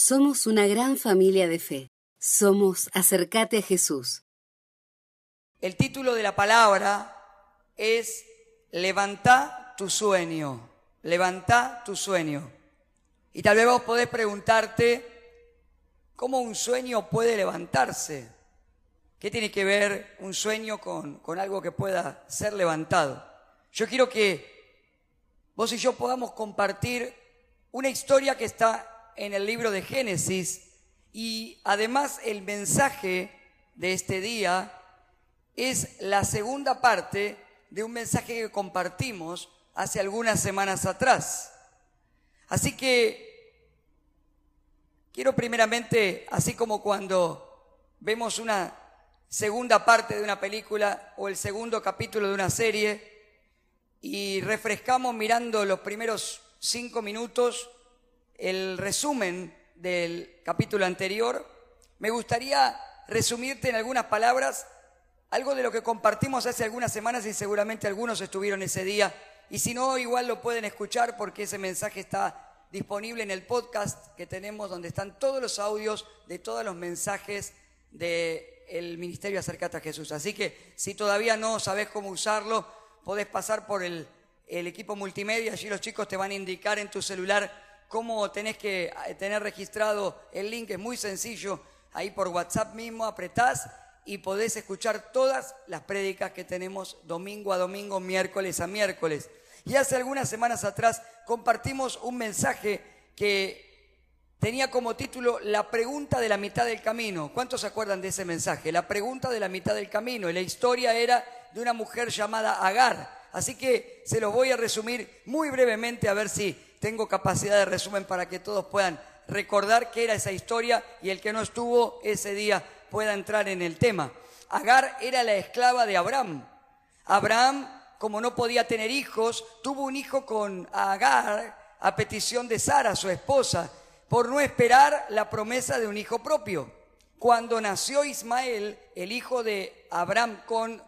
Somos una gran familia de fe. Somos Acercate a Jesús. El título de la palabra es Levanta tu sueño. Levanta tu sueño. Y tal vez vos podés preguntarte, ¿cómo un sueño puede levantarse? ¿Qué tiene que ver un sueño con, con algo que pueda ser levantado? Yo quiero que vos y yo podamos compartir una historia que está en el libro de Génesis y además el mensaje de este día es la segunda parte de un mensaje que compartimos hace algunas semanas atrás. Así que quiero primeramente, así como cuando vemos una segunda parte de una película o el segundo capítulo de una serie y refrescamos mirando los primeros cinco minutos el resumen del capítulo anterior, me gustaría resumirte en algunas palabras algo de lo que compartimos hace algunas semanas y seguramente algunos estuvieron ese día. Y si no, igual lo pueden escuchar porque ese mensaje está disponible en el podcast que tenemos donde están todos los audios de todos los mensajes del Ministerio Acercate a Jesús. Así que si todavía no sabes cómo usarlo, podés pasar por el, el equipo multimedia. Allí los chicos te van a indicar en tu celular cómo tenés que eh, tener registrado el link. Es muy sencillo. Ahí por WhatsApp mismo apretás y podés escuchar todas las prédicas que tenemos domingo a domingo, miércoles a miércoles. Y hace algunas semanas atrás compartimos un mensaje que tenía como título La pregunta de la mitad del camino. ¿Cuántos se acuerdan de ese mensaje? La pregunta de la mitad del camino. Y la historia era de una mujer llamada Agar. Así que se los voy a resumir muy brevemente a ver si tengo capacidad de resumen para que todos puedan recordar qué era esa historia y el que no estuvo ese día pueda entrar en el tema. Agar era la esclava de Abraham. Abraham, como no podía tener hijos, tuvo un hijo con Agar a petición de Sara, su esposa, por no esperar la promesa de un hijo propio. Cuando nació Ismael, el hijo de Abraham con,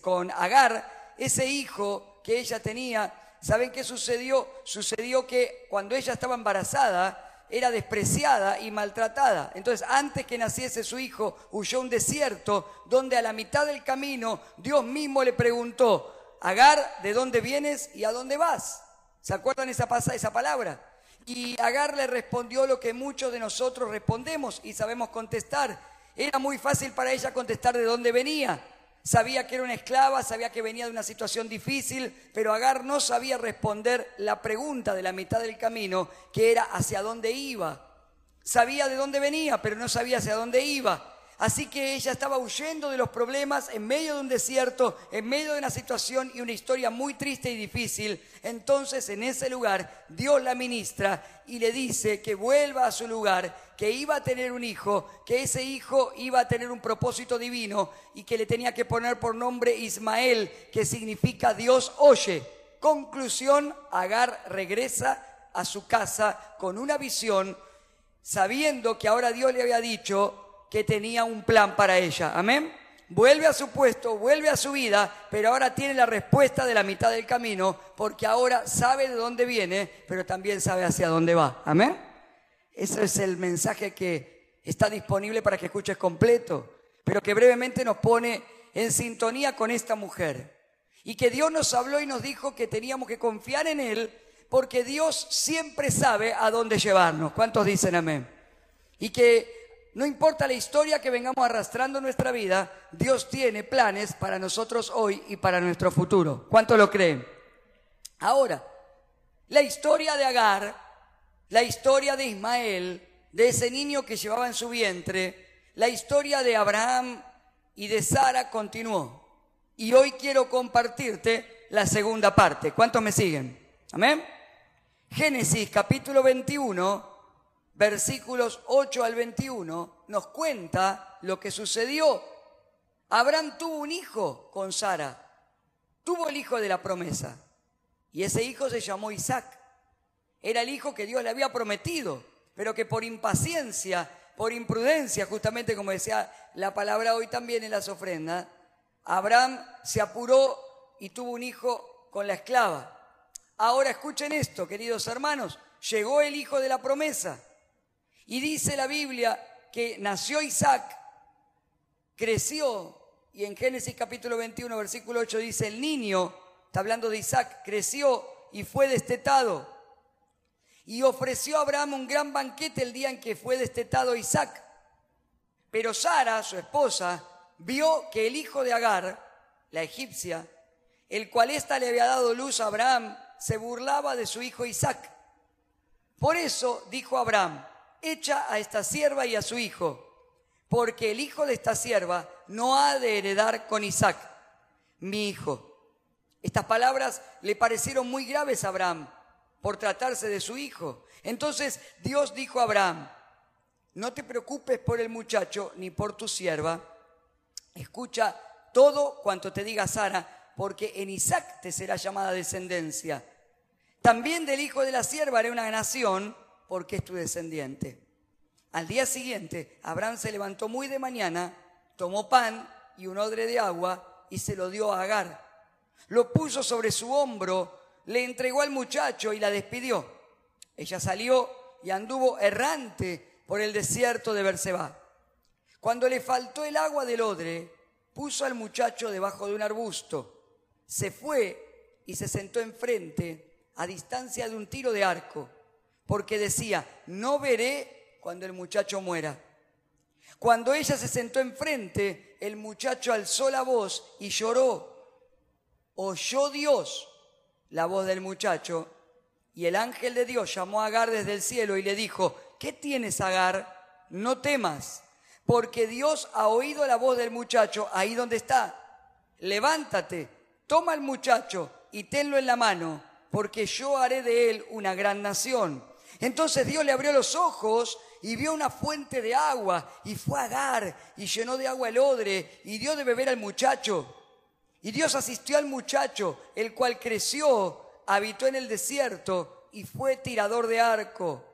con Agar, ese hijo que ella tenía, ¿saben qué sucedió? Sucedió que cuando ella estaba embarazada, era despreciada y maltratada. Entonces, antes que naciese su hijo, huyó a un desierto donde a la mitad del camino Dios mismo le preguntó, Agar, ¿de dónde vienes y a dónde vas? ¿Se acuerdan esa, esa palabra? Y Agar le respondió lo que muchos de nosotros respondemos y sabemos contestar. Era muy fácil para ella contestar de dónde venía sabía que era una esclava, sabía que venía de una situación difícil, pero Agar no sabía responder la pregunta de la mitad del camino, que era hacia dónde iba. Sabía de dónde venía, pero no sabía hacia dónde iba. Así que ella estaba huyendo de los problemas en medio de un desierto, en medio de una situación y una historia muy triste y difícil. Entonces en ese lugar Dios la ministra y le dice que vuelva a su lugar, que iba a tener un hijo, que ese hijo iba a tener un propósito divino y que le tenía que poner por nombre Ismael, que significa Dios oye. Conclusión, Agar regresa a su casa con una visión, sabiendo que ahora Dios le había dicho, que tenía un plan para ella. Amén. Vuelve a su puesto, vuelve a su vida, pero ahora tiene la respuesta de la mitad del camino, porque ahora sabe de dónde viene, pero también sabe hacia dónde va. Amén. Ese es el mensaje que está disponible para que escuches completo, pero que brevemente nos pone en sintonía con esta mujer. Y que Dios nos habló y nos dijo que teníamos que confiar en Él, porque Dios siempre sabe a dónde llevarnos. ¿Cuántos dicen amén? Y que no importa la historia que vengamos arrastrando en nuestra vida, Dios tiene planes para nosotros hoy y para nuestro futuro. ¿Cuánto lo creen? Ahora, la historia de Agar, la historia de Ismael, de ese niño que llevaba en su vientre, la historia de Abraham y de Sara continuó. Y hoy quiero compartirte la segunda parte. ¿Cuántos me siguen? Amén. Génesis capítulo 21 versículos 8 al 21, nos cuenta lo que sucedió. Abraham tuvo un hijo con Sara, tuvo el hijo de la promesa, y ese hijo se llamó Isaac. Era el hijo que Dios le había prometido, pero que por impaciencia, por imprudencia, justamente como decía la palabra hoy también en las ofrendas, Abraham se apuró y tuvo un hijo con la esclava. Ahora escuchen esto, queridos hermanos, llegó el hijo de la promesa Y dice la Biblia que nació Isaac, creció, y en Génesis capítulo 21, versículo 8 dice, el niño, está hablando de Isaac, creció y fue destetado. Y ofreció a Abraham un gran banquete el día en que fue destetado Isaac. Pero Sara, su esposa, vio que el hijo de Agar, la egipcia, el cual ésta le había dado luz a Abraham, se burlaba de su hijo Isaac. Por eso dijo Abraham, echa a esta sierva y a su hijo, porque el hijo de esta sierva no ha de heredar con Isaac, mi hijo. Estas palabras le parecieron muy graves a Abraham por tratarse de su hijo. Entonces Dios dijo a Abraham, no te preocupes por el muchacho ni por tu sierva, escucha todo cuanto te diga Sara, porque en Isaac te será llamada descendencia. También del hijo de la sierva haré una nación, porque es tu descendiente. Al día siguiente, Abraham se levantó muy de mañana, tomó pan y un odre de agua y se lo dio a Agar. Lo puso sobre su hombro, le entregó al muchacho y la despidió. Ella salió y anduvo errante por el desierto de Berseba. Cuando le faltó el agua del odre, puso al muchacho debajo de un arbusto. Se fue y se sentó enfrente, a distancia de un tiro de arco, porque decía, no veré cuando el muchacho muera. Cuando ella se sentó enfrente, el muchacho alzó la voz y lloró. Oyó Dios la voz del muchacho y el ángel de Dios llamó a Agar desde el cielo y le dijo, ¿qué tienes Agar? No temas, porque Dios ha oído la voz del muchacho ahí donde está. Levántate, toma al muchacho y tenlo en la mano, porque yo haré de él una gran nación. Entonces Dios le abrió los ojos y vio una fuente de agua y fue a Agar y llenó de agua el odre y dio de beber al muchacho. Y Dios asistió al muchacho, el cual creció, habitó en el desierto y fue tirador de arco.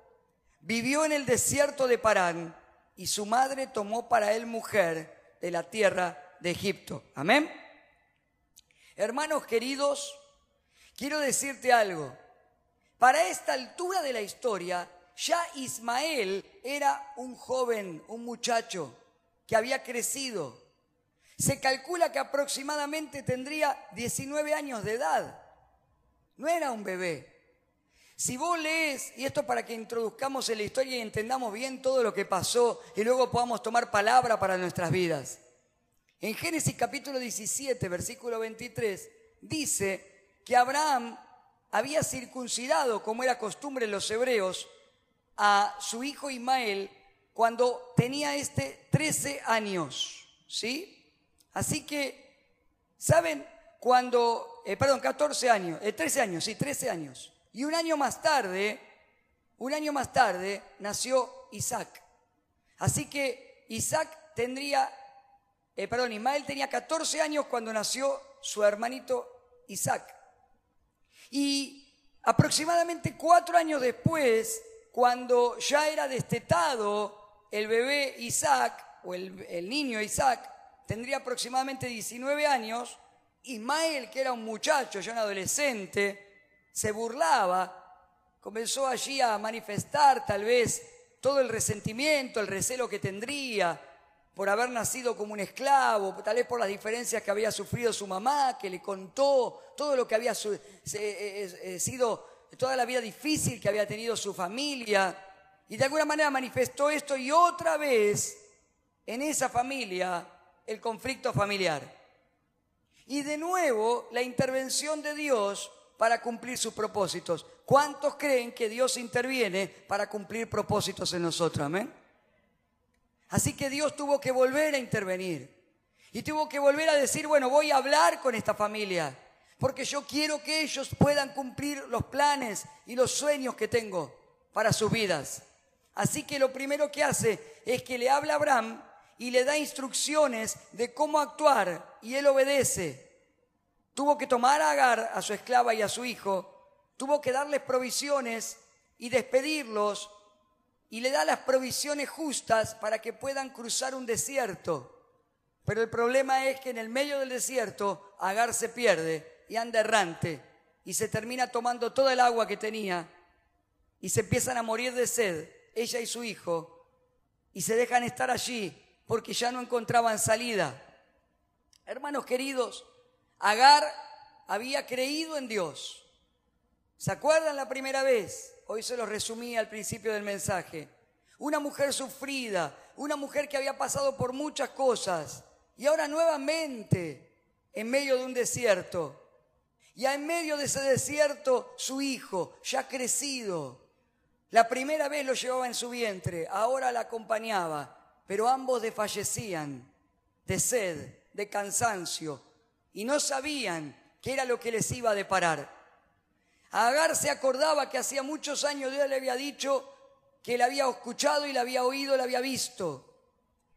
Vivió en el desierto de Parán y su madre tomó para él mujer de la tierra de Egipto. Amén. Hermanos queridos, quiero decirte algo. Para esta altura de la historia, ya Ismael era un joven, un muchacho que había crecido. Se calcula que aproximadamente tendría 19 años de edad. No era un bebé. Si vos lees, y esto para que introduzcamos en la historia y entendamos bien todo lo que pasó y luego podamos tomar palabra para nuestras vidas. En Génesis capítulo 17, versículo 23, dice que Abraham había circuncidado, como era costumbre en los hebreos, a su hijo Ismael cuando tenía este 13 años. ¿Sí? Así que, ¿saben? Cuando, eh, perdón, 14 años, eh, 13 años, sí, 13 años. Y un año más tarde, un año más tarde, nació Isaac. Así que Isaac tendría, eh, perdón, Ismael tenía 14 años cuando nació su hermanito Isaac. Y aproximadamente cuatro años después, cuando ya era destetado el bebé Isaac, o el, el niño Isaac, tendría aproximadamente 19 años, Ismael, que era un muchacho, ya un adolescente, se burlaba, comenzó allí a manifestar tal vez todo el resentimiento, el recelo que tendría por haber nacido como un esclavo, tal vez por las diferencias que había sufrido su mamá, que le contó todo lo que había eh, eh, eh, sido, toda la vida difícil que había tenido su familia. Y de alguna manera manifestó esto y otra vez en esa familia el conflicto familiar. Y de nuevo la intervención de Dios para cumplir sus propósitos. ¿Cuántos creen que Dios interviene para cumplir propósitos en nosotros? Amén. Así que Dios tuvo que volver a intervenir. Y tuvo que volver a decir, bueno, voy a hablar con esta familia. Porque yo quiero que ellos puedan cumplir los planes y los sueños que tengo para sus vidas. Así que lo primero que hace es que le habla a Abraham y le da instrucciones de cómo actuar y él obedece. Tuvo que tomar a Agar, a su esclava y a su hijo, tuvo que darles provisiones y despedirlos y le da las provisiones justas para que puedan cruzar un desierto. Pero el problema es que en el medio del desierto Agar se pierde y anda errante y se termina tomando toda el agua que tenía y se empiezan a morir de sed, ella y su hijo, y se dejan estar allí porque ya no encontraban salida. Hermanos queridos, Agar había creído en Dios. ¿Se acuerdan la primera vez? Hoy se lo resumí al principio del mensaje. Una mujer sufrida, una mujer que había pasado por muchas cosas y ahora nuevamente en medio de un desierto. Y en medio de ese desierto su hijo, ya crecido. La primera vez lo llevaba en su vientre, ahora la acompañaba, pero ambos desfallecían de sed, de cansancio, y no sabían qué era lo que les iba a deparar. Agar se acordaba que hacía muchos años Dios le había dicho que le había escuchado y le había oído, le había visto.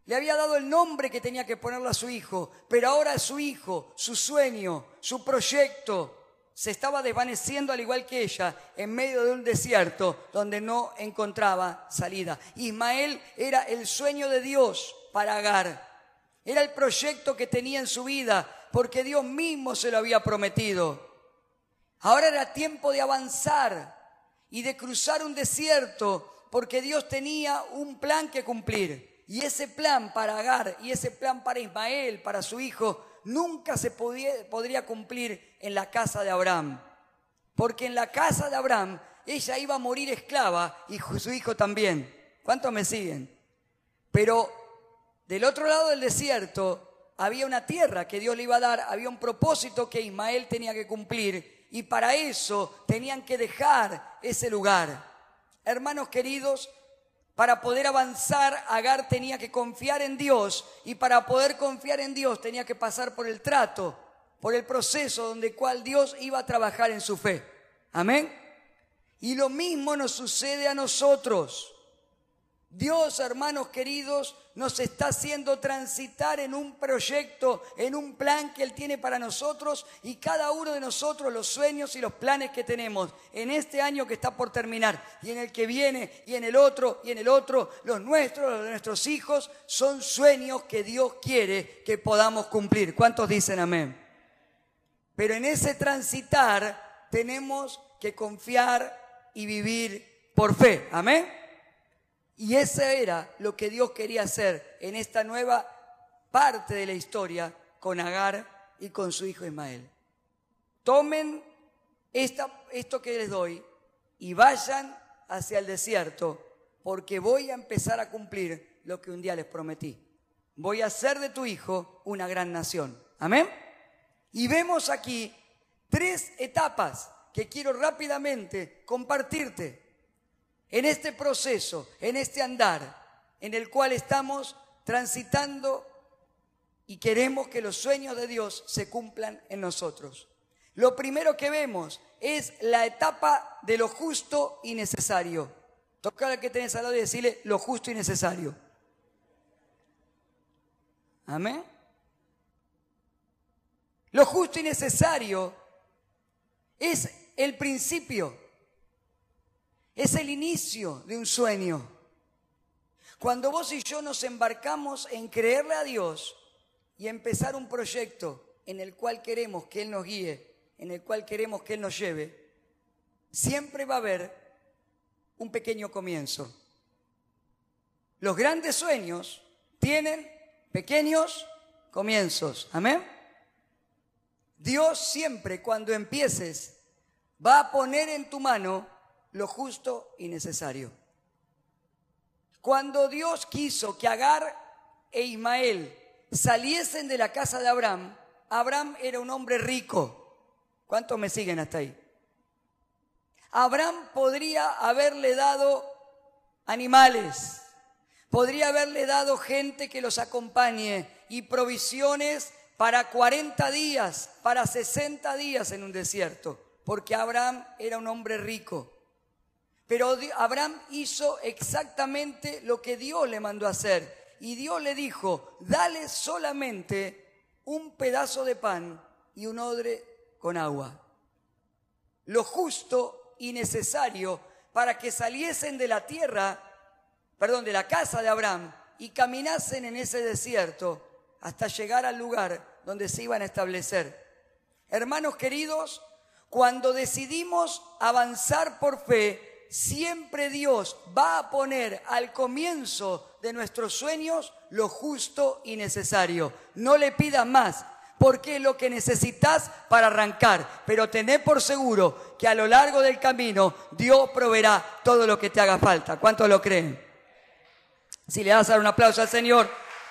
Le había dado el nombre que tenía que ponerle a su hijo, pero ahora su hijo, su sueño, su proyecto, se estaba desvaneciendo al igual que ella en medio de un desierto donde no encontraba salida. Ismael era el sueño de Dios para Agar. Era el proyecto que tenía en su vida porque Dios mismo se lo había prometido. Ahora era tiempo de avanzar y de cruzar un desierto porque Dios tenía un plan que cumplir. Y ese plan para Agar y ese plan para Ismael, para su hijo, nunca se podría cumplir en la casa de Abraham. Porque en la casa de Abraham ella iba a morir esclava y su hijo también. ¿Cuántos me siguen? Pero del otro lado del desierto había una tierra que Dios le iba a dar, había un propósito que Ismael tenía que cumplir y para eso tenían que dejar ese lugar. Hermanos queridos, para poder avanzar, Agar tenía que confiar en Dios y para poder confiar en Dios tenía que pasar por el trato, por el proceso donde cual Dios iba a trabajar en su fe. Amén. Y lo mismo nos sucede a nosotros. Dios, hermanos queridos, nos está haciendo transitar en un proyecto, en un plan que Él tiene para nosotros y cada uno de nosotros los sueños y los planes que tenemos en este año que está por terminar y en el que viene y en el otro y en el otro, los nuestros, los de nuestros hijos, son sueños que Dios quiere que podamos cumplir. ¿Cuántos dicen amén? Pero en ese transitar tenemos que confiar y vivir por fe. Amén. Y eso era lo que Dios quería hacer en esta nueva parte de la historia con Agar y con su hijo Ismael. Tomen esto que les doy y vayan hacia el desierto, porque voy a empezar a cumplir lo que un día les prometí. Voy a hacer de tu hijo una gran nación. Amén. Y vemos aquí tres etapas que quiero rápidamente compartirte en este proceso, en este andar en el cual estamos transitando y queremos que los sueños de Dios se cumplan en nosotros. Lo primero que vemos es la etapa de lo justo y necesario. Toca al que tenés al lado y decirle lo justo y necesario. Amén. Lo justo y necesario es el principio es el inicio de un sueño. Cuando vos y yo nos embarcamos en creerle a Dios y empezar un proyecto en el cual queremos que Él nos guíe, en el cual queremos que Él nos lleve, siempre va a haber un pequeño comienzo. Los grandes sueños tienen pequeños comienzos. Amén. Dios siempre cuando empieces va a poner en tu mano lo justo y necesario. Cuando Dios quiso que Agar e Ismael saliesen de la casa de Abraham, Abraham era un hombre rico. ¿Cuántos me siguen hasta ahí? Abraham podría haberle dado animales, podría haberle dado gente que los acompañe y provisiones para 40 días, para 60 días en un desierto, porque Abraham era un hombre rico. Pero Abraham hizo exactamente lo que Dios le mandó hacer. Y Dios le dijo, dale solamente un pedazo de pan y un odre con agua. Lo justo y necesario para que saliesen de la tierra, perdón, de la casa de Abraham y caminasen en ese desierto hasta llegar al lugar donde se iban a establecer. Hermanos queridos, cuando decidimos avanzar por fe, siempre Dios va a poner al comienzo de nuestros sueños lo justo y necesario. No le pidas más, porque es lo que necesitas para arrancar. Pero tené por seguro que a lo largo del camino Dios proveerá todo lo que te haga falta. ¿Cuántos lo creen? Si le das a un aplauso al Señor,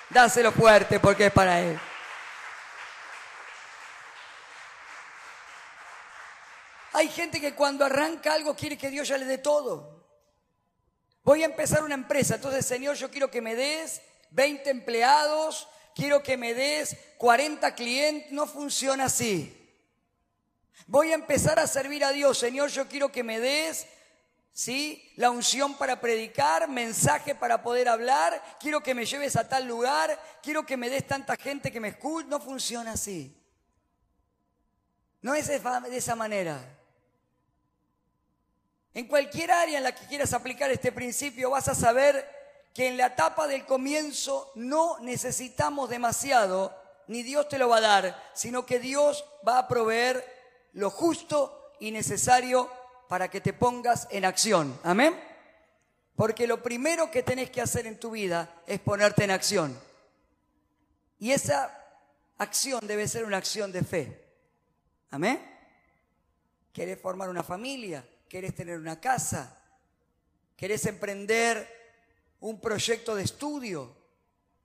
dáselo fuerte porque es para Él. Hay gente que cuando arranca algo quiere que Dios ya le dé todo. Voy a empezar una empresa, entonces Señor, yo quiero que me des 20 empleados, quiero que me des 40 clientes, no funciona así. Voy a empezar a servir a Dios, Señor, yo quiero que me des ¿sí? La unción para predicar, mensaje para poder hablar, quiero que me lleves a tal lugar, quiero que me des tanta gente que me escuche, no funciona así. No es de esa manera. En cualquier área en la que quieras aplicar este principio vas a saber que en la etapa del comienzo no necesitamos demasiado, ni Dios te lo va a dar, sino que Dios va a proveer lo justo y necesario para que te pongas en acción. Amén. Porque lo primero que tenés que hacer en tu vida es ponerte en acción. Y esa acción debe ser una acción de fe. Amén. ¿Querés formar una familia? Querés tener una casa, querés emprender un proyecto de estudio.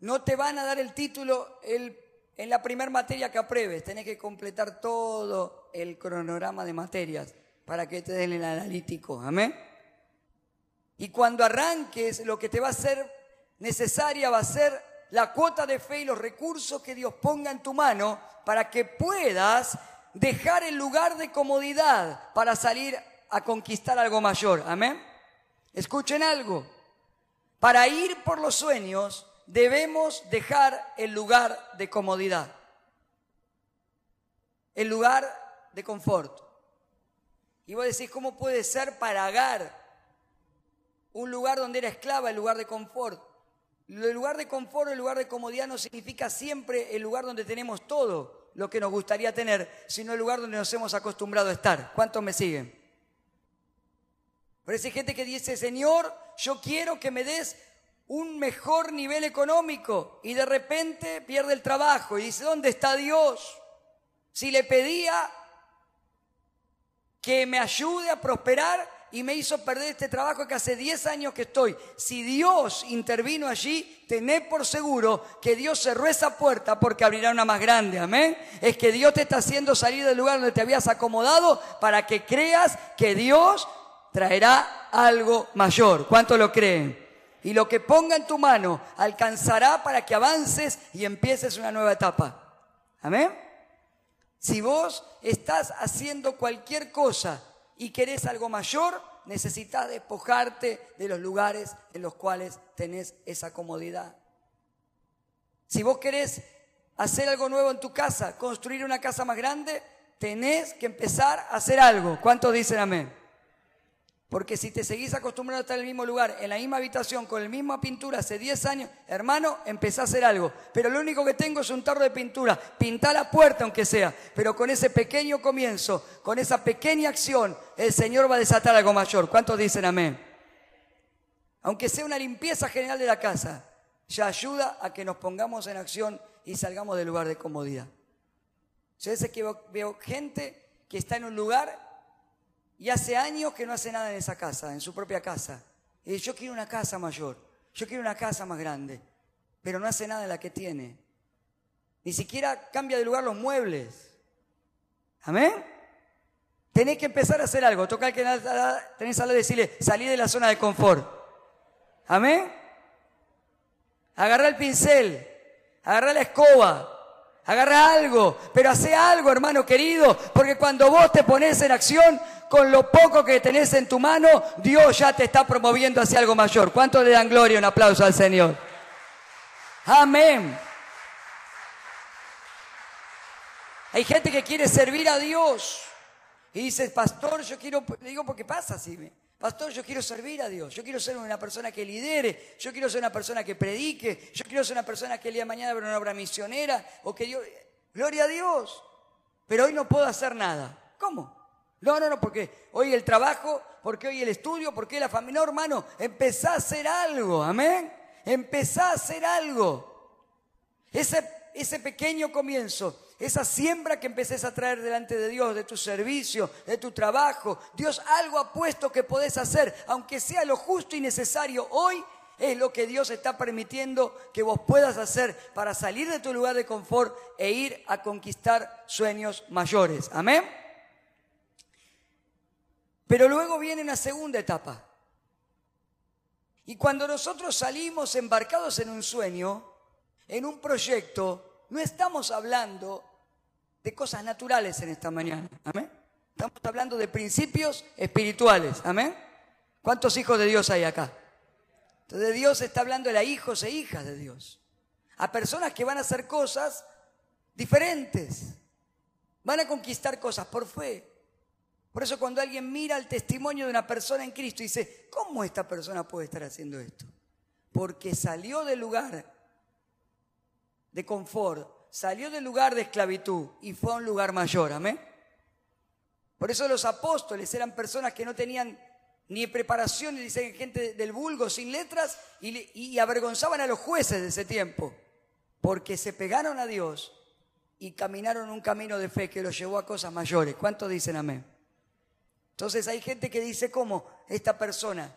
No te van a dar el título en la primera materia que apruebes, tenés que completar todo el cronograma de materias para que te den el analítico. Amén. Y cuando arranques, lo que te va a ser necesaria va a ser la cuota de fe y los recursos que Dios ponga en tu mano para que puedas dejar el lugar de comodidad para salir a conquistar algo mayor. Amén. Escuchen algo. Para ir por los sueños debemos dejar el lugar de comodidad, el lugar de confort. Y vos decís, ¿cómo puede ser para Agar un lugar donde era esclava, el lugar de confort? El lugar de confort, el lugar de comodidad no significa siempre el lugar donde tenemos todo lo que nos gustaría tener, sino el lugar donde nos hemos acostumbrado a estar. ¿Cuántos me siguen? Pero hay gente que dice, Señor, yo quiero que me des un mejor nivel económico y de repente pierde el trabajo y dice, ¿dónde está Dios? Si le pedía que me ayude a prosperar y me hizo perder este trabajo que hace 10 años que estoy. Si Dios intervino allí, tened por seguro que Dios cerró esa puerta porque abrirá una más grande. Amén. Es que Dios te está haciendo salir del lugar donde te habías acomodado para que creas que Dios traerá algo mayor. ¿Cuánto lo creen? Y lo que ponga en tu mano alcanzará para que avances y empieces una nueva etapa. Amén. Si vos estás haciendo cualquier cosa y querés algo mayor, necesitas despojarte de los lugares en los cuales tenés esa comodidad. Si vos querés hacer algo nuevo en tu casa, construir una casa más grande, tenés que empezar a hacer algo. ¿Cuántos dicen amén? Porque si te seguís acostumbrando a estar en el mismo lugar, en la misma habitación, con la misma pintura hace 10 años, hermano, empezá a hacer algo. Pero lo único que tengo es un tarro de pintura. Pintá la puerta aunque sea. Pero con ese pequeño comienzo, con esa pequeña acción, el Señor va a desatar algo mayor. ¿Cuántos dicen amén? Aunque sea una limpieza general de la casa, ya ayuda a que nos pongamos en acción y salgamos del lugar de comodidad. Yo a veces que veo gente que está en un lugar y hace años que no hace nada en esa casa, en su propia casa. Y dice, yo quiero una casa mayor, yo quiero una casa más grande, pero no hace nada en la que tiene. Ni siquiera cambia de lugar los muebles. Amén. Tenés que empezar a hacer algo. Toca al que tenés al lado y decirle, salí de la zona de confort. Amén. Agarra el pincel, agarra la escoba, agarra algo, pero hace algo, hermano querido, porque cuando vos te pones en acción, con lo poco que tenés en tu mano, Dios ya te está promoviendo hacia algo mayor. ¿Cuánto le dan gloria? Un aplauso al Señor. Amén. Hay gente que quiere servir a Dios y dice, pastor, yo quiero, le digo, ¿por qué pasa así? Pastor, yo quiero servir a Dios, yo quiero ser una persona que lidere, yo quiero ser una persona que predique, yo quiero ser una persona que el día de mañana abra una obra misionera o que Dios, gloria a Dios, pero hoy no puedo hacer nada. ¿Cómo? No, no, no, porque hoy el trabajo, porque hoy el estudio, porque la familia. No, hermano, empezá a hacer algo, amén. Empezá a hacer algo. Ese, ese pequeño comienzo, esa siembra que empecés a traer delante de Dios, de tu servicio, de tu trabajo. Dios algo ha puesto que podés hacer, aunque sea lo justo y necesario hoy, es lo que Dios está permitiendo que vos puedas hacer para salir de tu lugar de confort e ir a conquistar sueños mayores. Amén. Pero luego viene una segunda etapa. Y cuando nosotros salimos embarcados en un sueño, en un proyecto, no estamos hablando de cosas naturales en esta mañana. Amén. Estamos hablando de principios espirituales. Amén. ¿Cuántos hijos de Dios hay acá? Entonces Dios está hablando a hijos e hijas de Dios. A personas que van a hacer cosas diferentes. Van a conquistar cosas por fe. Por eso cuando alguien mira el testimonio de una persona en Cristo y dice, ¿cómo esta persona puede estar haciendo esto? Porque salió del lugar de confort, salió del lugar de esclavitud y fue a un lugar mayor, amén. Por eso los apóstoles eran personas que no tenían ni preparación, dicen gente del vulgo, sin letras, y, y avergonzaban a los jueces de ese tiempo, porque se pegaron a Dios y caminaron un camino de fe que los llevó a cosas mayores. ¿Cuántos dicen amén? Entonces hay gente que dice cómo esta persona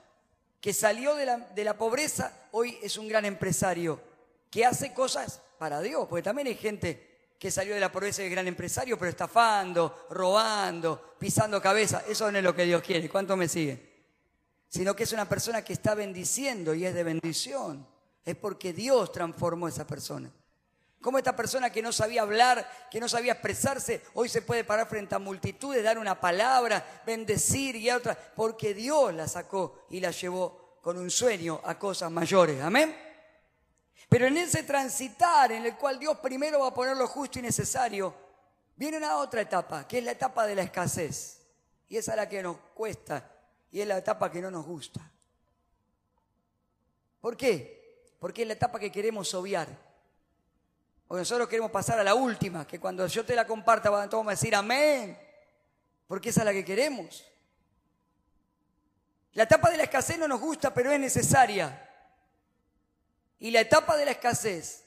que salió de la, de la pobreza hoy es un gran empresario, que hace cosas para Dios, porque también hay gente que salió de la pobreza y es gran empresario, pero estafando, robando, pisando cabeza. Eso no es lo que Dios quiere. ¿Cuánto me sigue? Sino que es una persona que está bendiciendo y es de bendición. Es porque Dios transformó a esa persona. Cómo esta persona que no sabía hablar, que no sabía expresarse, hoy se puede parar frente a multitudes, dar una palabra, bendecir y a otra, porque Dios la sacó y la llevó con un sueño a cosas mayores. Amén. Pero en ese transitar en el cual Dios primero va a poner lo justo y necesario, viene una otra etapa, que es la etapa de la escasez. Y esa es la que nos cuesta y es la etapa que no nos gusta. ¿Por qué? Porque es la etapa que queremos obviar. Porque nosotros queremos pasar a la última, que cuando yo te la comparta vamos a decir amén, porque esa es la que queremos. La etapa de la escasez no nos gusta, pero es necesaria. Y la etapa de la escasez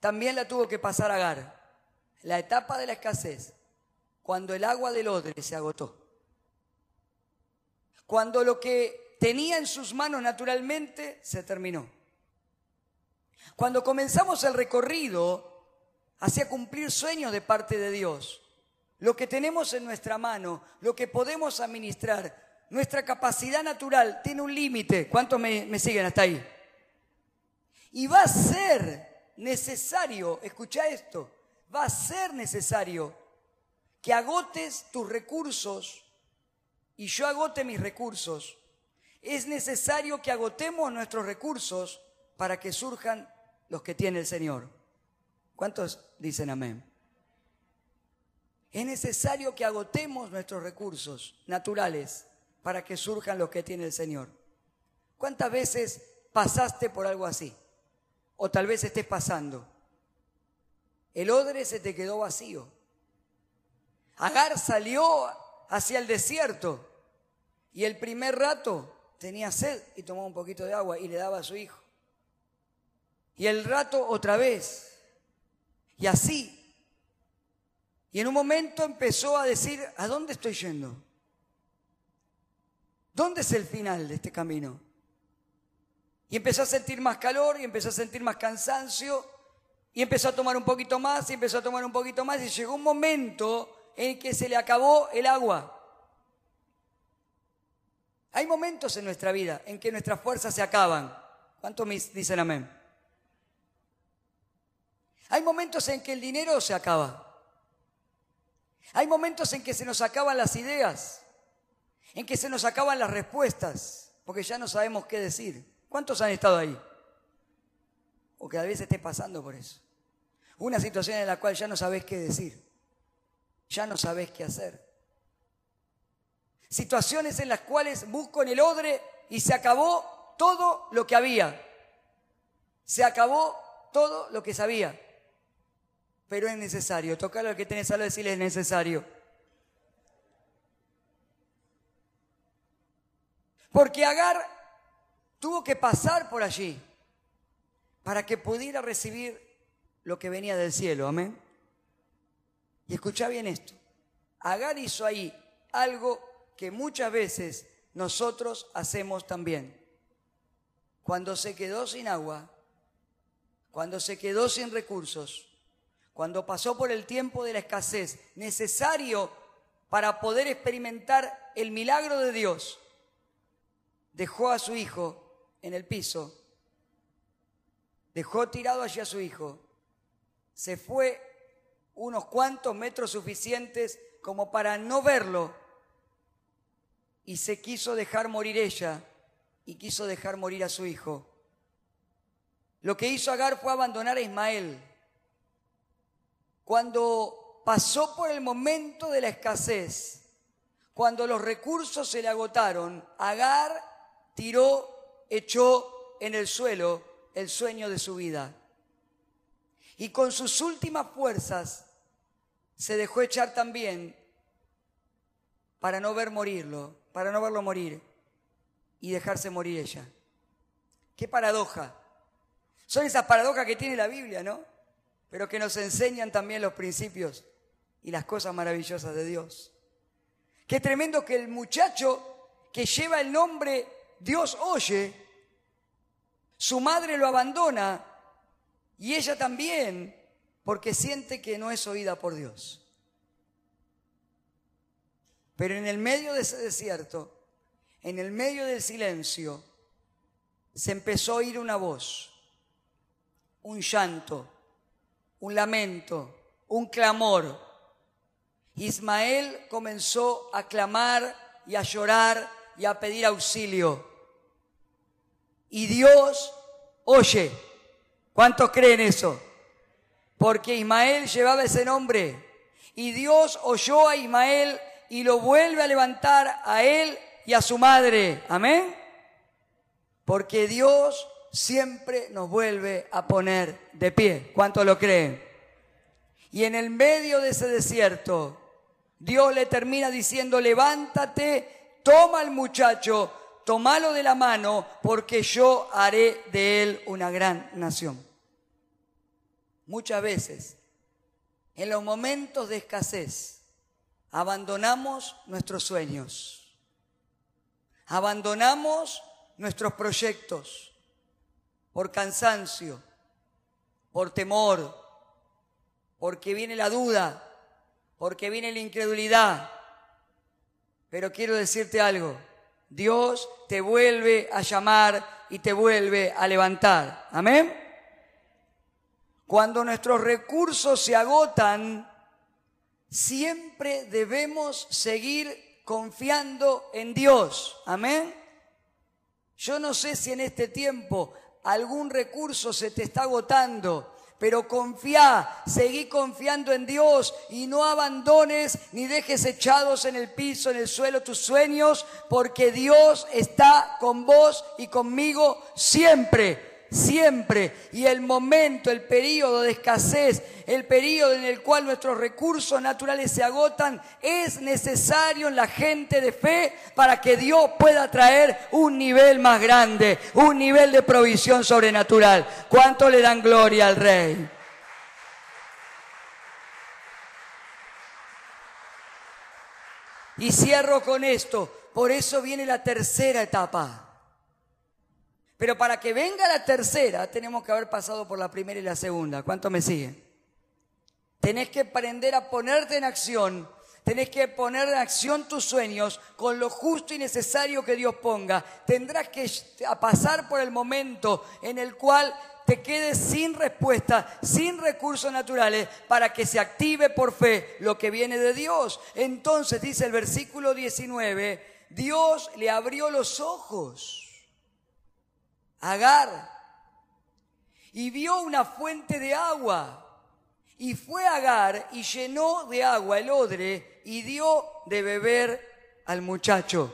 también la tuvo que pasar Agar. La etapa de la escasez, cuando el agua del odre se agotó. Cuando lo que tenía en sus manos naturalmente se terminó. Cuando comenzamos el recorrido hacia cumplir sueños de parte de Dios. Lo que tenemos en nuestra mano, lo que podemos administrar, nuestra capacidad natural tiene un límite. ¿Cuántos me, siguen hasta ahí? Y va a ser necesario, escucha esto, va a ser necesario que agotes tus recursos y yo agote mis recursos. Es necesario que agotemos nuestros recursos para que surjan los que tiene el Señor. ¿Cuántos dicen amén? Es necesario que agotemos nuestros recursos naturales para que surjan los que tiene el Señor. ¿Cuántas veces pasaste por algo así? O tal vez estés pasando. El odre se te quedó vacío. Agar salió hacia el desierto y el primer rato tenía sed y tomó un poquito de agua y le daba a su hijo. Y el rato otra vez y así. Y en un momento empezó a decir, ¿a dónde estoy yendo? ¿Dónde es el final de este camino? Y empezó a sentir más calor y empezó a sentir más cansancio y empezó a tomar un poquito más y empezó a tomar un poquito más y llegó un momento en que se le acabó el agua. Hay momentos en nuestra vida en que nuestras fuerzas se acaban. ¿Cuántos dicen amén? Hay momentos en que el dinero se acaba. Hay momentos en que se nos acaban las ideas, en que se nos acaban las respuestas, porque ya no sabemos qué decir. ¿Cuántos han estado ahí? O que a veces esté pasando por eso. Una situación en la cual ya no sabes qué decir, ya no sabes qué hacer. Situaciones en las cuales busco en el odre y se acabó todo lo que había. Se acabó todo lo que sabía pero es necesario. Tocar al que tenés al decirle es necesario. Porque Agar tuvo que pasar por allí para que pudiera recibir lo que venía del cielo. Amén. Y escucha bien esto. Agar hizo ahí algo que muchas veces nosotros hacemos también. Cuando se quedó sin agua, cuando se quedó sin recursos, cuando pasó por el tiempo de la escasez necesario para poder experimentar el milagro de Dios, dejó a su hijo en el piso, dejó tirado allí a su hijo, se fue unos cuantos metros suficientes como para no verlo y se quiso dejar morir ella y quiso dejar morir a su hijo. Lo que hizo Agar fue abandonar a Ismael. Cuando pasó por el momento de la escasez, cuando los recursos se le agotaron, Agar tiró, echó en el suelo el sueño de su vida. Y con sus últimas fuerzas se dejó echar también para no ver morirlo, para no verlo morir y dejarse morir ella. Qué paradoja. Son esas paradojas que tiene la Biblia, ¿no? Pero que nos enseñan también los principios y las cosas maravillosas de Dios. Qué tremendo que el muchacho que lleva el nombre Dios oye, su madre lo abandona y ella también porque siente que no es oída por Dios. Pero en el medio de ese desierto, en el medio del silencio, se empezó a oír una voz un llanto, un lamento, un clamor. Ismael comenzó a clamar y a llorar y a pedir auxilio. Y Dios oye. ¿Cuántos creen eso? Porque Ismael llevaba ese nombre. Y Dios oyó a Ismael y lo vuelve a levantar a él y a su madre. Amén. Porque Dios siempre nos vuelve a poner de pie. ¿Cuánto lo creen? Y en el medio de ese desierto, Dios le termina diciendo, levántate, toma al muchacho, tomalo de la mano, porque yo haré de él una gran nación. Muchas veces, en los momentos de escasez, abandonamos nuestros sueños, abandonamos nuestros proyectos, por cansancio, por temor, porque viene la duda, porque viene la incredulidad. Pero quiero decirte algo, Dios te vuelve a llamar y te vuelve a levantar. Amén. Cuando nuestros recursos se agotan, siempre debemos seguir confiando en Dios. Amén. Yo no sé si en este tiempo algún recurso se te está agotando, pero confía, seguí confiando en Dios y no abandones ni dejes echados en el piso, en el suelo tus sueños, porque Dios está con vos y conmigo siempre siempre. Y el momento, el periodo de escasez, el periodo en el cual nuestros recursos naturales se agotan, es necesario en la gente de fe para que Dios pueda traer un nivel más grande, un nivel de provisión sobrenatural. ¿Cuánto le dan gloria al Rey? Y cierro con esto. Por eso viene la tercera etapa. Pero para que venga la tercera, tenemos que haber pasado por la primera y la segunda. ¿Cuánto me siguen? Tenés que aprender a ponerte en acción. Tenés que poner en acción tus sueños con lo justo y necesario que Dios ponga. Tendrás que pasar por el momento en el cual te quedes sin respuesta, sin recursos naturales, para que se active por fe lo que viene de Dios. Entonces dice el versículo 19, Dios le abrió los ojos Agar, y vio una fuente de agua. Y fue Agar y llenó de agua el odre y dio de beber al muchacho.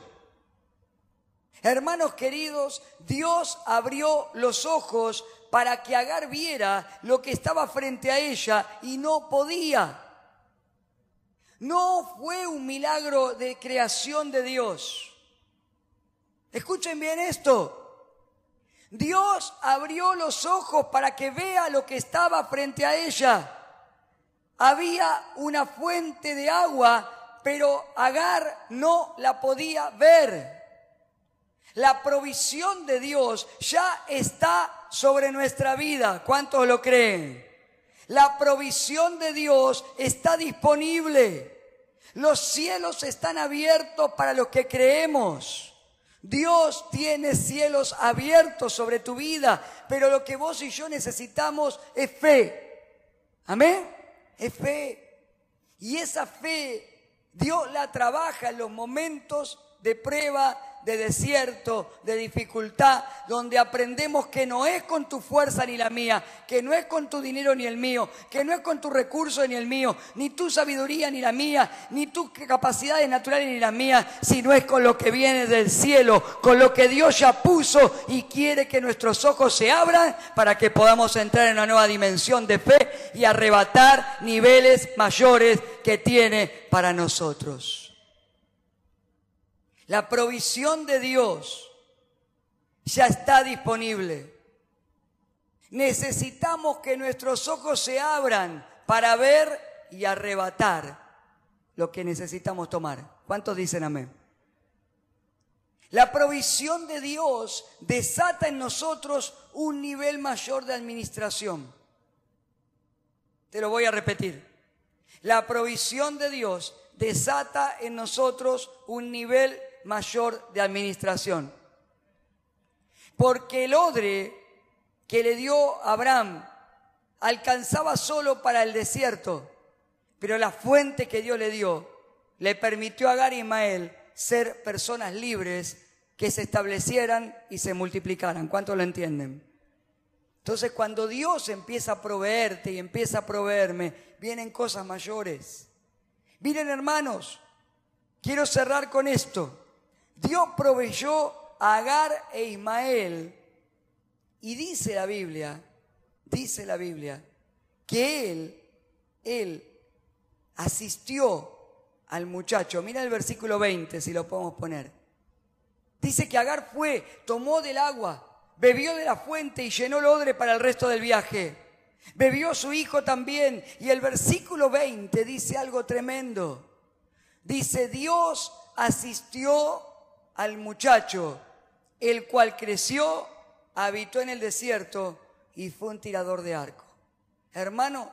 Hermanos queridos, Dios abrió los ojos para que Agar viera lo que estaba frente a ella y no podía. No fue un milagro de creación de Dios. Escuchen bien esto. Dios abrió los ojos para que vea lo que estaba frente a ella. Había una fuente de agua, pero Agar no la podía ver. La provisión de Dios ya está sobre nuestra vida. ¿Cuántos lo creen? La provisión de Dios está disponible. Los cielos están abiertos para los que creemos. Dios tiene cielos abiertos sobre tu vida, pero lo que vos y yo necesitamos es fe. Amén. Es fe. Y esa fe Dios la trabaja en los momentos de prueba, de desierto, de dificultad, donde aprendemos que no es con tu fuerza ni la mía, que no es con tu dinero ni el mío, que no es con tu recurso ni el mío, ni tu sabiduría ni la mía, ni tus capacidades naturales ni la mía, sino es con lo que viene del cielo, con lo que Dios ya puso y quiere que nuestros ojos se abran para que podamos entrar en una nueva dimensión de fe y arrebatar niveles mayores que tiene para nosotros. La provisión de Dios ya está disponible. Necesitamos que nuestros ojos se abran para ver y arrebatar lo que necesitamos tomar. ¿Cuántos dicen amén? La provisión de Dios desata en nosotros un nivel mayor de administración. Te lo voy a repetir. La provisión de Dios desata en nosotros un nivel mayor de administración. Porque el odre que le dio Abraham alcanzaba solo para el desierto, pero la fuente que Dios le dio le permitió a Agar y Ismael ser personas libres que se establecieran y se multiplicaran. ¿Cuántos lo entienden? Entonces cuando Dios empieza a proveerte y empieza a proveerme, vienen cosas mayores. Miren hermanos, quiero cerrar con esto. Dios proveyó a Agar e Ismael y dice la Biblia, dice la Biblia, que él, él asistió al muchacho. Mira el versículo 20, si lo podemos poner. Dice que Agar fue, tomó del agua, bebió de la fuente y llenó el odre para el resto del viaje. Bebió su hijo también. Y el versículo 20 dice algo tremendo. Dice, Dios asistió al muchacho, el cual creció, habitó en el desierto y fue un tirador de arco. Hermanos,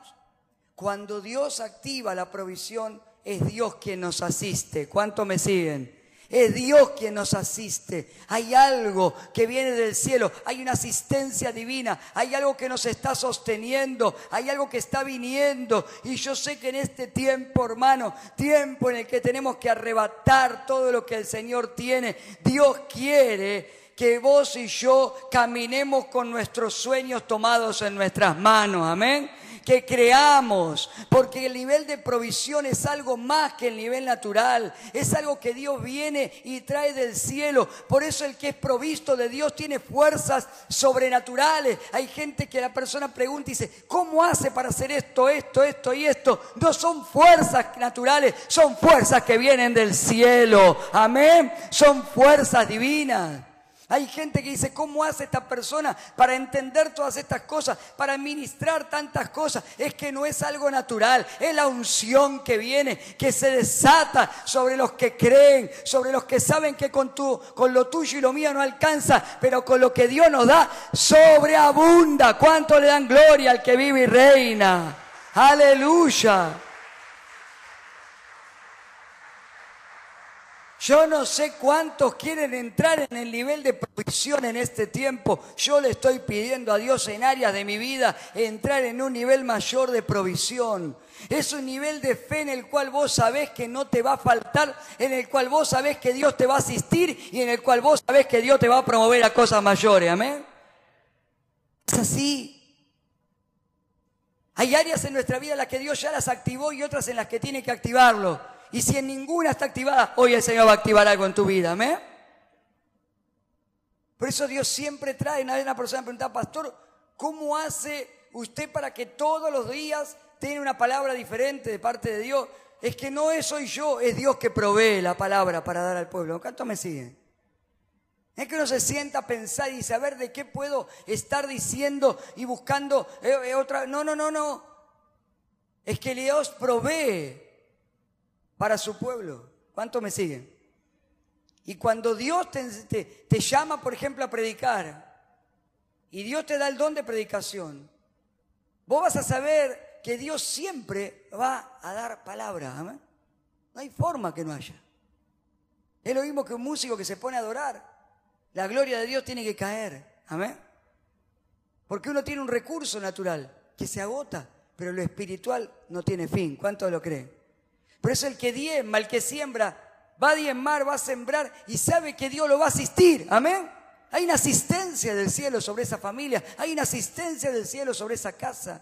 cuando Dios activa la provisión, es Dios quien nos asiste. ¿Cuánto me siguen? Es Dios quien nos asiste. Hay algo que viene del cielo. Hay una asistencia divina. Hay algo que nos está sosteniendo. Hay algo que está viniendo. Y yo sé que en este tiempo, hermano, tiempo en el que tenemos que arrebatar todo lo que el Señor tiene, Dios quiere que vos y yo caminemos con nuestros sueños tomados en nuestras manos. Amén que creamos, porque el nivel de provisión es algo más que el nivel natural, es algo que Dios viene y trae del cielo. Por eso el que es provisto de Dios tiene fuerzas sobrenaturales. Hay gente que la persona pregunta y dice, ¿cómo hace para hacer esto, esto, esto y esto? No son fuerzas naturales, son fuerzas que vienen del cielo. Amén. Son fuerzas divinas. Hay gente que dice, ¿cómo hace esta persona para entender todas estas cosas, para administrar tantas cosas? Es que no es algo natural, es la unción que viene, que se desata sobre los que creen, sobre los que saben que con, tu, con lo tuyo y lo mío no alcanza, pero con lo que Dios nos da, sobreabunda. ¿Cuánto le dan gloria al que vive y reina? Aleluya. Yo no sé cuántos quieren entrar en el nivel de provisión en este tiempo. Yo le estoy pidiendo a Dios en áreas de mi vida entrar en un nivel mayor de provisión. Es un nivel de fe en el cual vos sabés que no te va a faltar, en el cual vos sabés que Dios te va a asistir y en el cual vos sabés que Dios te va a promover a cosas mayores. Amén. Es así. Hay áreas en nuestra vida en las que Dios ya las activó y otras en las que tiene que activarlo. Y si en ninguna está activada, hoy el Señor va a activar algo en tu vida. ¿Amén? Por eso Dios siempre trae. Una vez una persona me preguntaba, pastor, ¿cómo hace usted para que todos los días tenga una palabra diferente de parte de Dios? Es que no soy yo, es Dios que provee la palabra para dar al pueblo. ¿Cuánto me siguen? Es que uno se sienta a pensar y saber de qué puedo estar diciendo y buscando eh, eh, otra. No, no, no, no. Es que Dios provee para su pueblo. ¿Cuánto me siguen? Y cuando Dios te, te, llama, por ejemplo, a predicar, y Dios te da el don de predicación, vos vas a saber que Dios siempre va a dar palabra. No hay forma que no haya. Es lo mismo que un músico que se pone a adorar. La gloria de Dios tiene que caer. Amén. Porque uno tiene un recurso natural que se agota, pero lo espiritual no tiene fin. ¿Cuántos lo creen? Por eso el que diezma, el que siembra, va a diezmar, va a sembrar y sabe que Dios lo va a asistir. Amén. Hay una asistencia del cielo sobre esa familia, hay una asistencia del cielo sobre esa casa.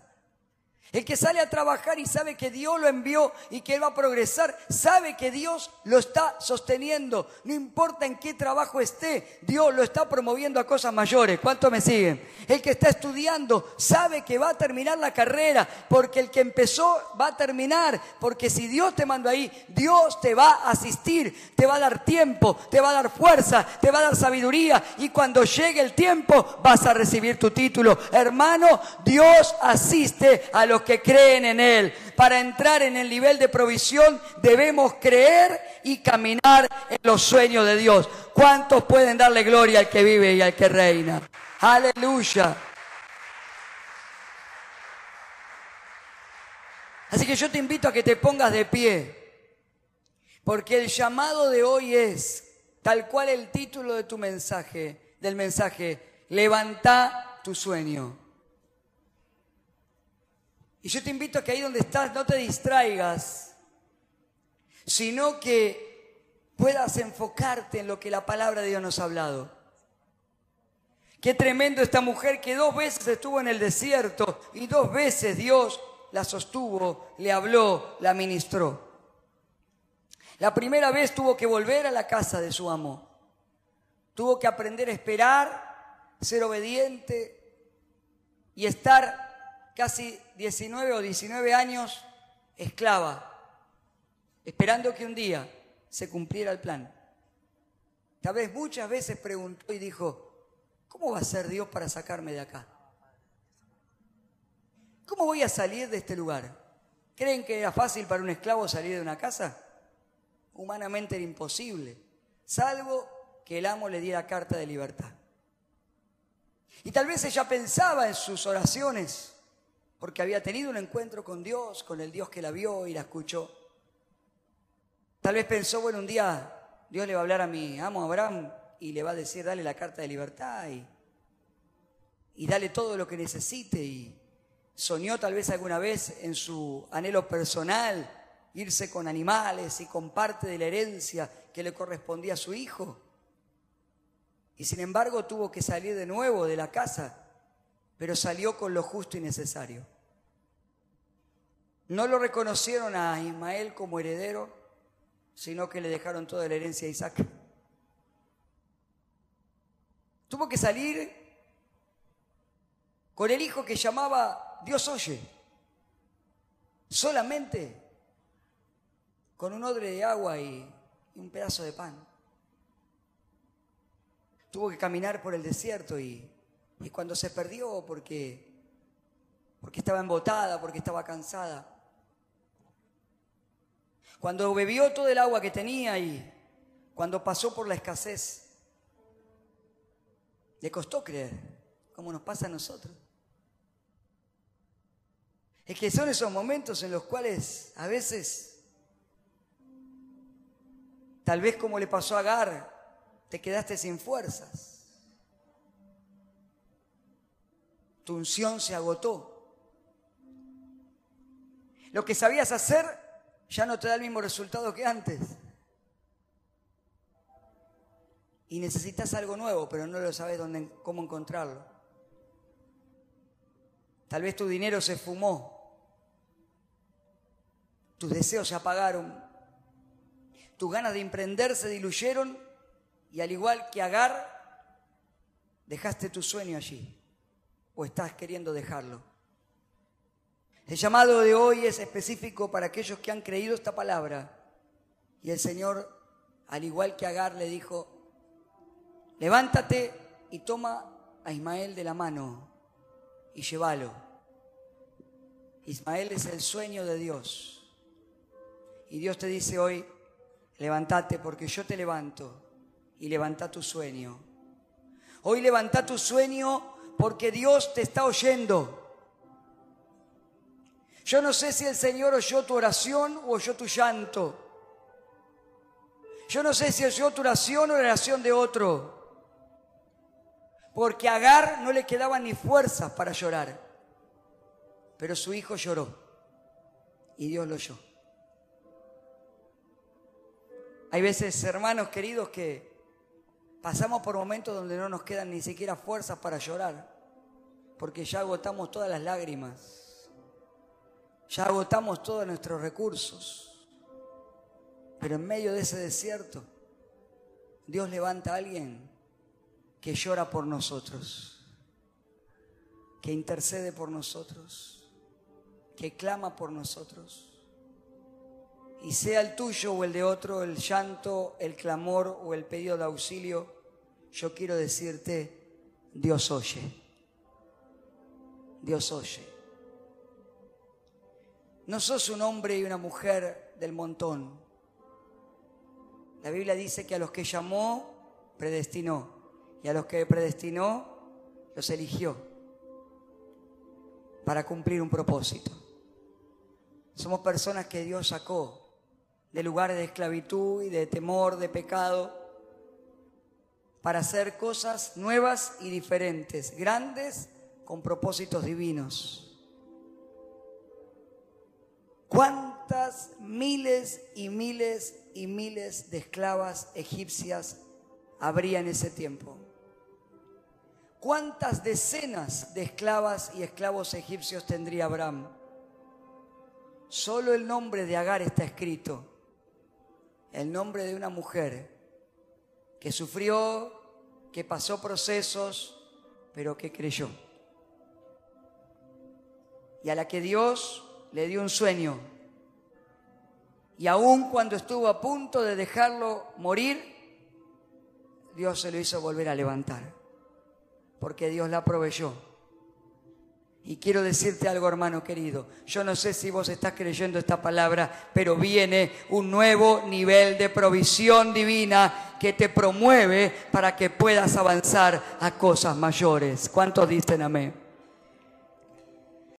El que sale a trabajar y sabe que Dios lo envió y que él va a progresar, sabe que Dios lo está sosteniendo. No importa en qué trabajo esté, Dios lo está promoviendo a cosas mayores. ¿Cuánto me siguen? El que está estudiando sabe que va a terminar la carrera, porque el que empezó va a terminar, porque si Dios te mandó ahí, Dios te va a asistir, te va a dar tiempo, te va a dar fuerza, te va a dar sabiduría y cuando llegue el tiempo vas a recibir tu título. Hermano, Dios asiste a que creen en Él. Para entrar en el nivel de provisión debemos creer y caminar en los sueños de Dios. ¿Cuántos pueden darle gloria al que vive y al que reina? Aleluya. Así que yo te invito a que te pongas de pie, porque el llamado de hoy es, tal cual el título de tu mensaje, del mensaje, levanta tu sueño. Y yo te invito a que ahí donde estás no te distraigas, sino que puedas enfocarte en lo que la palabra de Dios nos ha hablado. Qué tremendo esta mujer que dos veces estuvo en el desierto y dos veces Dios la sostuvo, le habló, la ministró. La primera vez tuvo que volver a la casa de su amo. Tuvo que aprender a esperar, ser obediente y estar casi 19 o 19 años esclava, esperando que un día se cumpliera el plan. Tal vez muchas veces preguntó y dijo, ¿cómo va a ser Dios para sacarme de acá? ¿Cómo voy a salir de este lugar? ¿Creen que era fácil para un esclavo salir de una casa? Humanamente era imposible, salvo que el amo le diera carta de libertad. Y tal vez ella pensaba en sus oraciones, porque había tenido un encuentro con Dios, con el Dios que la vio y la escuchó. Tal vez pensó, bueno, un día Dios le va a hablar a mi amo Abraham y le va a decir, dale la carta de libertad y, y dale todo lo que necesite. Y soñó tal vez alguna vez en su anhelo personal irse con animales y con parte de la herencia que le correspondía a su hijo. Y sin embargo tuvo que salir de nuevo de la casa pero salió con lo justo y necesario. No lo reconocieron a Ismael como heredero, sino que le dejaron toda la herencia a Isaac. Tuvo que salir con el hijo que llamaba Dios oye, solamente con un odre de agua y un pedazo de pan. Tuvo que caminar por el desierto y y cuando se perdió porque, porque estaba embotada, porque estaba cansada. Cuando bebió todo el agua que tenía y cuando pasó por la escasez, le costó creer, como nos pasa a nosotros. Es que son esos momentos en los cuales a veces, tal vez como le pasó a Agar, te quedaste sin fuerzas. Tu unción se agotó. Lo que sabías hacer ya no te da el mismo resultado que antes. Y necesitas algo nuevo, pero no lo sabes dónde, cómo encontrarlo. Tal vez tu dinero se fumó, tus deseos se apagaron, tus ganas de emprender se diluyeron y al igual que Agar, dejaste tu sueño allí o estás queriendo dejarlo. El llamado de hoy es específico para aquellos que han creído esta palabra. Y el Señor, al igual que Agar, le dijo, levántate y toma a Ismael de la mano y llévalo. Ismael es el sueño de Dios. Y Dios te dice hoy, levántate porque yo te levanto y levanta tu sueño. Hoy levanta tu sueño porque Dios te está oyendo. Yo no sé si el Señor oyó tu oración o oyó tu llanto. Yo no sé si oyó tu oración o la oración de otro. Porque a Agar no le quedaban ni fuerzas para llorar. Pero su hijo lloró. Y Dios lo oyó. Hay veces, hermanos queridos, que pasamos por momentos donde no nos quedan ni siquiera fuerzas para llorar. Porque ya agotamos todas las lágrimas. Ya agotamos todos nuestros recursos. Pero en medio de ese desierto, Dios levanta a alguien que llora por nosotros, que intercede por nosotros, que clama por nosotros. Y sea el tuyo o el de otro, el llanto, el clamor o el pedido de auxilio, yo quiero decirte, Dios oye. Dios oye. No sos un hombre y una mujer del montón. La Biblia dice que a los que llamó, predestinó. Y a los que predestinó, los eligió para cumplir un propósito. Somos personas que Dios sacó de lugares de esclavitud y de temor, de pecado, para hacer cosas nuevas y diferentes, grandes con propósitos divinos. ¿Cuántas miles y miles y miles de esclavas egipcias habría en ese tiempo? ¿Cuántas decenas de esclavas y esclavos egipcios tendría Abraham? Solo el nombre de Agar está escrito. El nombre de una mujer que sufrió, que pasó procesos, pero que creyó. Y a la que Dios le dio un sueño. Y aun cuando estuvo a punto de dejarlo morir, Dios se lo hizo volver a levantar. Porque Dios la proveyó. Y quiero decirte algo, hermano querido. Yo no sé si vos estás creyendo esta palabra, pero viene un nuevo nivel de provisión divina que te promueve para que puedas avanzar a cosas mayores. ¿Cuántos dicen amén?